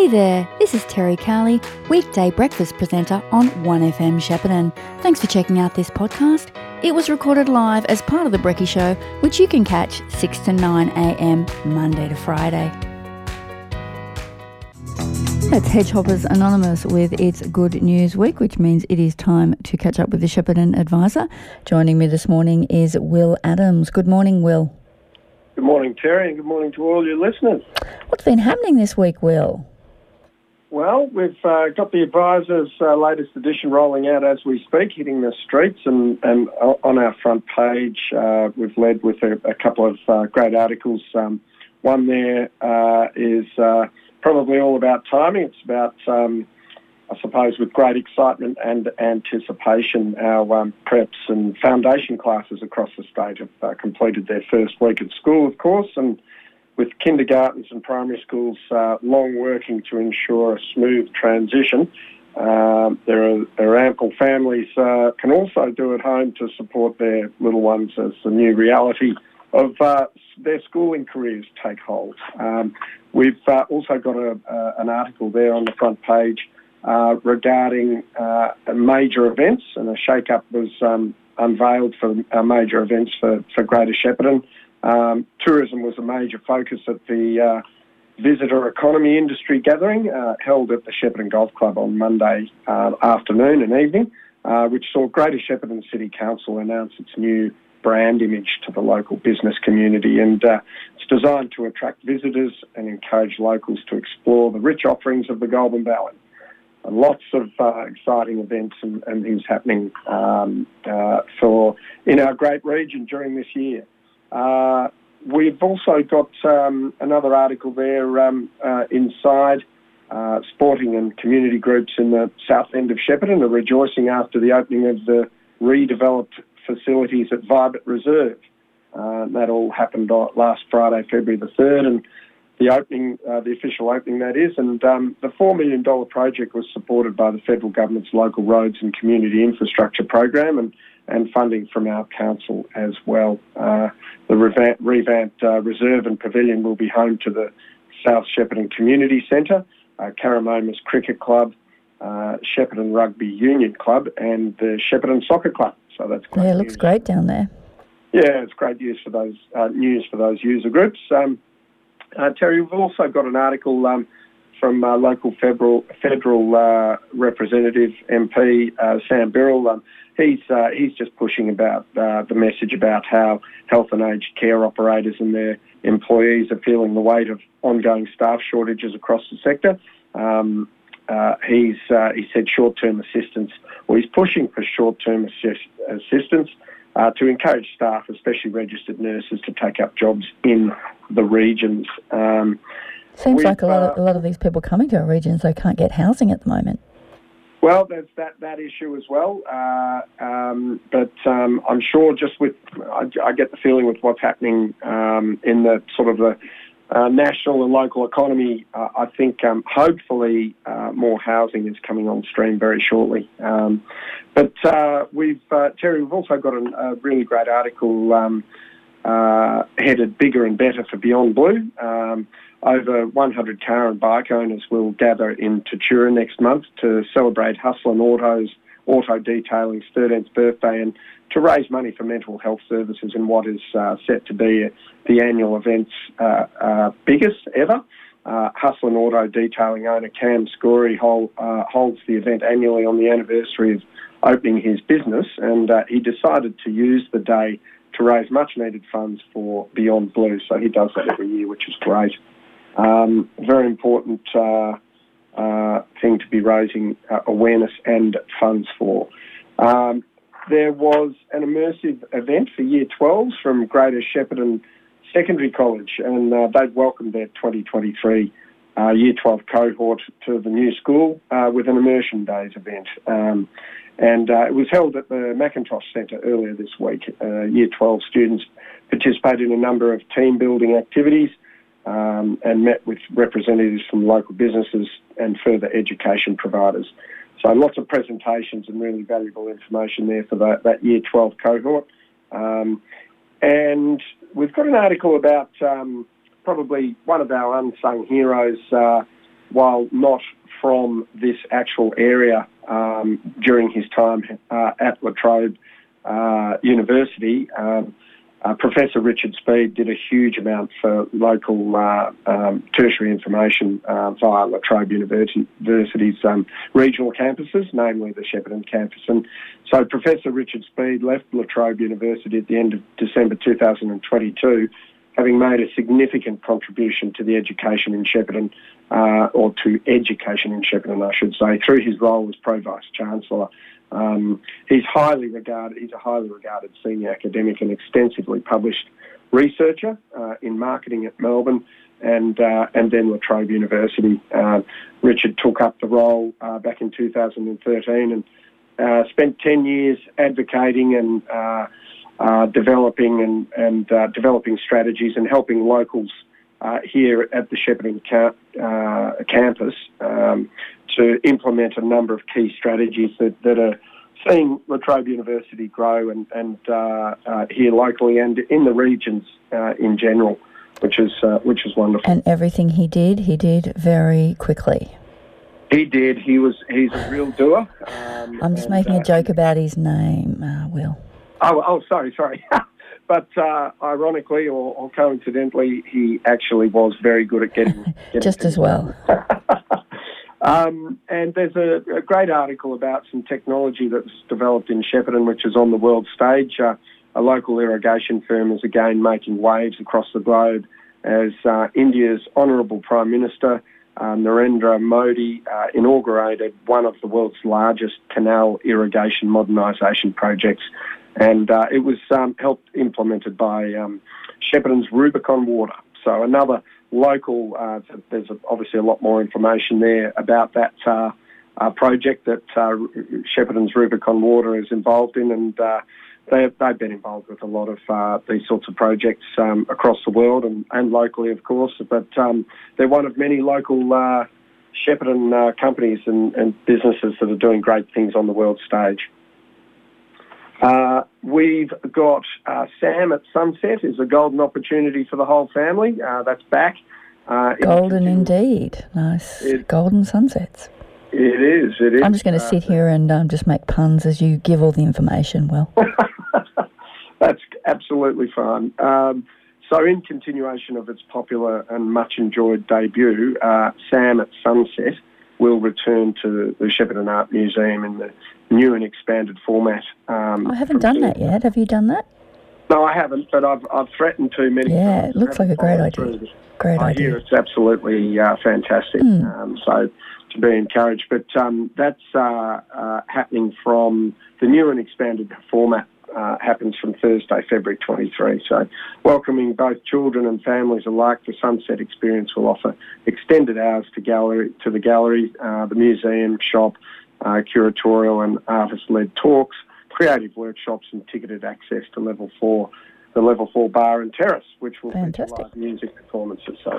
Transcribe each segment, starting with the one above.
Hey there, this is Terry Carley, weekday breakfast presenter on 1FM Shepparton. Thanks for checking out this podcast. It was recorded live as part of The Brecky Show, which you can catch 6 to 9am Monday to Friday. That's Hedgehoppers Anonymous with its Good News Week, which means it is time to catch up with the Shepparton advisor. Joining me this morning is Will Adams. Good morning, Will. Good morning, Terry, and good morning to all your listeners. What's been happening this week, Will? Well, we've uh, got the advisor's uh, latest edition rolling out as we speak, hitting the streets, and, and on our front page, uh, we've led with a, a couple of uh, great articles. Um, one there uh, is uh, probably all about timing. It's about, um, I suppose, with great excitement and anticipation, our um, preps and foundation classes across the state have completed their first week at school, of course, and with kindergartens and primary schools uh, long working to ensure a smooth transition. Uh, there, are, there, are, ample families uh, can also do at home to support their little ones as the new reality of uh, their schooling careers take hold. Um, we've uh, also got a, an article there on the front page uh, regarding major events, and a shake-up was um, unveiled for major events for, for Greater Shepparton. Um, tourism was a major focus at the uh, visitor economy industry gathering uh, held at the Shepparton Golf Club on Monday uh, afternoon and evening, uh, which saw Greater Shepparton City Council announce its new brand image to the local business community. And uh, it's designed to attract visitors and encourage locals to explore the rich offerings of the Goulburn Valley. And lots of uh, exciting events and, and things happening um, uh, for in our great region during this year. Uh, we've also got um, another article there um, uh, inside. Uh, sporting and community groups in the south end of Shepparton are rejoicing after the opening of the redeveloped facilities at Vibert Reserve. Uh, that all happened last Friday, February the 3rd, and the opening, uh, the official opening that is, and um, the $4 million project was supported by the federal government's local roads and community infrastructure program and and funding from our council as well. Uh, the revamped, revamped uh, reserve and pavilion will be home to the South Shepparton Community Centre, uh, Karramomus Cricket Club, uh, Shepparton Rugby Union Club, and the Shepparton Soccer Club. So that's great. Yeah, it looks great down there. Yeah, it's great news for those uh, news for those user groups. Um, uh, Terry, we've also got an article um, from uh, local federal federal uh, representative MP uh, Sam Birrell. Um, he's uh, he's just pushing about uh, the message about how health and aged care operators and their employees are feeling the weight of ongoing staff shortages across the sector. Um, uh, he's he said short-term assistance, or he's pushing for short-term assist- assistance. To encourage staff, especially registered nurses, to take up jobs in the regions. Um, Seems like a lot, of, uh, a lot of these people coming to our regions, they can't get housing at the moment. Well, there's that, that issue as well. Uh, um, but um, I'm sure just with, I, I, get the feeling with what's happening um, in the sort of the uh, national and local economy, uh, I think um, hopefully uh, more housing is coming on stream very shortly. Um, but uh, we've, Terry, we've also got a, a really great article um, headed Bigger and Better for Beyond Blue. Over 100 car and bike owners will gather in Tatura next month to celebrate Hustlin Auto's auto detailing's 13th birthday and to raise money for mental health services in what is uh, set to be the annual event's uh, uh, biggest ever. Uh, and Auto detailing owner Cam Scory hold, uh, holds the event annually on the anniversary of opening his business, and uh, he decided to use the day to raise much needed funds for Beyond Blue. So he does that every year, which is great. Um, very important thing to be raising awareness and funds for. Um, there was an immersive event for Year 12s from Greater Shepparton Secondary College, and uh, they've welcomed their 2023 uh, Year 12 cohort to the new school uh, with an immersion days event. Um, and it was held at the McIntosh Centre earlier this week. Year 12 students participated in a number of team building activities um, and met with representatives from local businesses and further education providers. So lots of presentations and really valuable information there for that, that Year 12 cohort. Um, and we've got an article about um, probably one of our unsung heroes, uh, while not from this actual area um, during his time uh, at La Trobe uh, University, um, uh, Professor Richard Speed did a huge amount for local uh, um, tertiary information uh, via La Trobe University's um, regional campuses, namely the Shepparton campus. And so Professor Richard Speed left La Trobe University at the end of December 2022, having made a significant contribution to the education in Shepparton, uh, or to education in Shepparton, I should say, through his role as Pro Vice Chancellor. Um, he's highly regarded. He's a highly regarded senior academic and extensively published researcher uh, in marketing at Melbourne and uh, and then La Trobe University. Uh, Richard took up the role uh, back in 2013 and uh, spent 10 years advocating and uh, developing and and developing strategies and helping locals here at the Shepparton ca- campus um, to implement a number of key strategies that, that are seeing La Trobe University grow and, and uh, uh, here locally and in the regions uh, in general, which is uh, which is wonderful. And everything he did, he did very quickly. He did. He was. He's a real doer. Um, I'm just and, making a uh, joke about his name, uh, Will. Oh, oh, sorry, sorry. but ironically or, or, coincidentally, he actually was very good at getting, getting just as well. Um, and there's a, a, great article about some technology that's developed in Shepparton, which is on the world stage. Uh, a local irrigation firm is again making waves across the globe as uh, India's Honourable Prime Minister uh, Narendra Modi uh, inaugurated one of the world's largest canal irrigation modernisation projects. And uh, it was um, helped implemented by um, Shepparton's Rubicon Water. So another local. Uh, there's obviously a lot more information there about that uh, uh, project that Shepparton's Rubicon Water is involved in, and uh, they, they've been involved with a lot of uh, these sorts of projects um, across the world and, and, locally, of course. But um, they're one of many local uh, Shepparton companies and, and businesses that are doing great things on the world stage. Uh, we've got uh, Sam at Sunset is a golden opportunity for the whole family. Uh, that's back. Uh, golden indeed. Nice. Golden sunsets. It is. It is. I'm just going to sit here and um, just make puns as you give all the information. Well, that's absolutely fine. Um, so, in continuation of its popular and much enjoyed debut, uh, Sam at Sunset will return to the Shepparton Art Museum in the new and expanded format. Um, I haven't done that yet. Have you done that? No, I haven't, but I've, I've threatened to many Yeah, it looks like a great idea. Great I idea. Hear it's absolutely uh, fantastic. Mm. Um, so to be encouraged. But um, that's uh, uh, happening from the new and expanded format uh, happens from Thursday, February 23. So, welcoming both children and families alike, the Sunset Experience will offer extended hours to gallery to the gallery, uh, the museum, shop, uh, curatorial and artist-led talks, creative workshops, and ticketed access to level four, the level four bar and terrace, which will feature live music performances. So,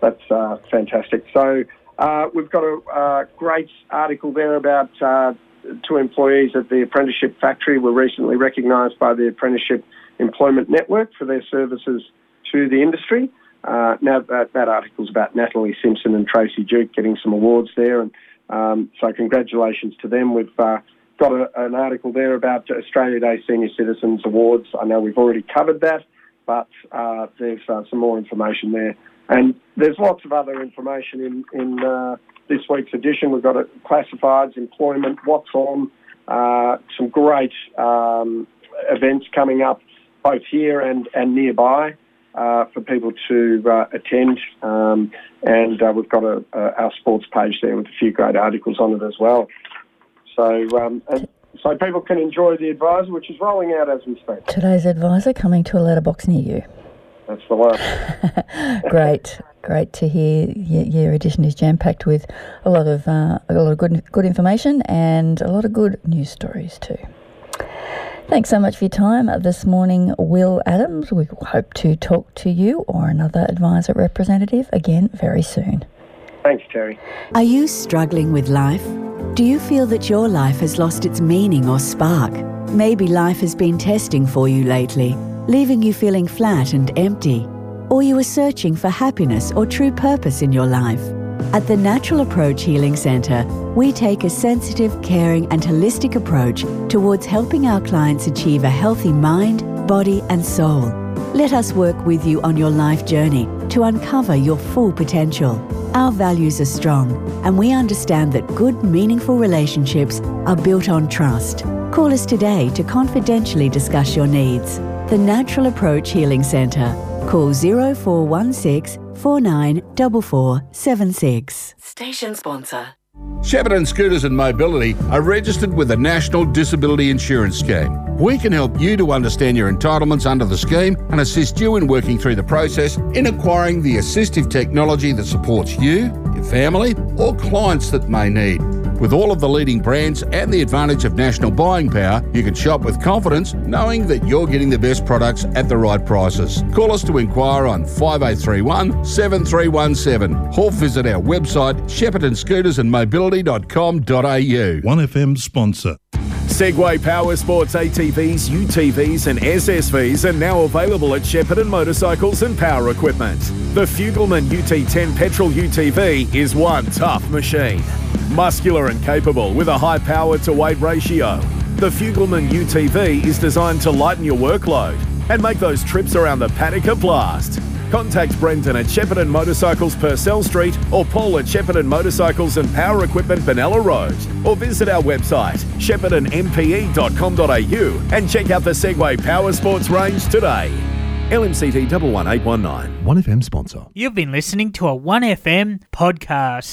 that's uh, fantastic. So. Uh, we've got a uh, great article there about uh, two employees at the apprenticeship factory were recently recognised by the Apprenticeship Employment Network for their services to the industry. Uh, now that, that article's about Natalie Simpson and Tracy Duke getting some awards there, and um, so congratulations to them. We've uh, got a, an article there about Australia Day Senior Citizens Awards. I know we've already covered that, but uh, there's some more information there, and there's lots of other information in in uh, this week's edition. We've got classifieds, employment, what's on, uh, some great um, events coming up both here and, and nearby uh, for people to uh, attend. Um, and uh, we've got a, our sports page there with a few great articles on it as well. So, um, so people can enjoy the advisor, which is rolling out as we speak. Today's advisor coming to a letterbox near you. That's the one. Great. Great to hear your, edition is jam packed with a lot of uh, a lot of good good information and a lot of good news stories too. Thanks so much for your time this morning, Will Adams. We hope to talk to you or another advisor representative again very soon. Thanks, Terry. Are you struggling with life? Do you feel that your life has lost its meaning or spark? Maybe life has been testing for you lately, leaving you feeling flat and empty or you are searching for happiness or true purpose in your life. At the Natural Approach Healing Centre, we take a sensitive, caring, and holistic approach towards helping our clients achieve a healthy mind, body, and soul. Let us work with you on your life journey to uncover your full potential. Our values are strong, and we understand that good, meaningful relationships are built on trust. Call us today to confidentially discuss your needs. The Natural Approach Healing Centre. Call 0416 494476. Station sponsor. Shepparton Scooters and Mobility are registered with the National Disability Insurance Scheme. We can help you to understand your entitlements under the scheme and assist you in working through the process in acquiring the assistive technology that supports you, your family, or clients that may need. With all of the leading brands and the advantage of national buying power, you can shop with confidence knowing that you're getting the best products at the right prices. Call us to inquire on 5831 7317 or visit our website sheppartonscootersandmobility.com.au. 1FM sponsor. Segway Power Sports ATVs, UTVs, and SSVs are now available at Shepparton Motorcycles and Power Equipment. The Fugleman UT10 petrol UTV is one tough machine. Muscular and capable with a high power to weight ratio. The Fugleman UTV is designed to lighten your workload and make those trips around the paddock a blast. Contact Brendan at Shepparton Motorcycles Purcell Street or Paul at Shepparton Motorcycles and Power Equipment Benalla Road or visit our website sheppartonmpe.com.au and check out the Segway Power Sports range today. LMCT 11819. 1FM sponsor. You've been listening to a 1FM podcast.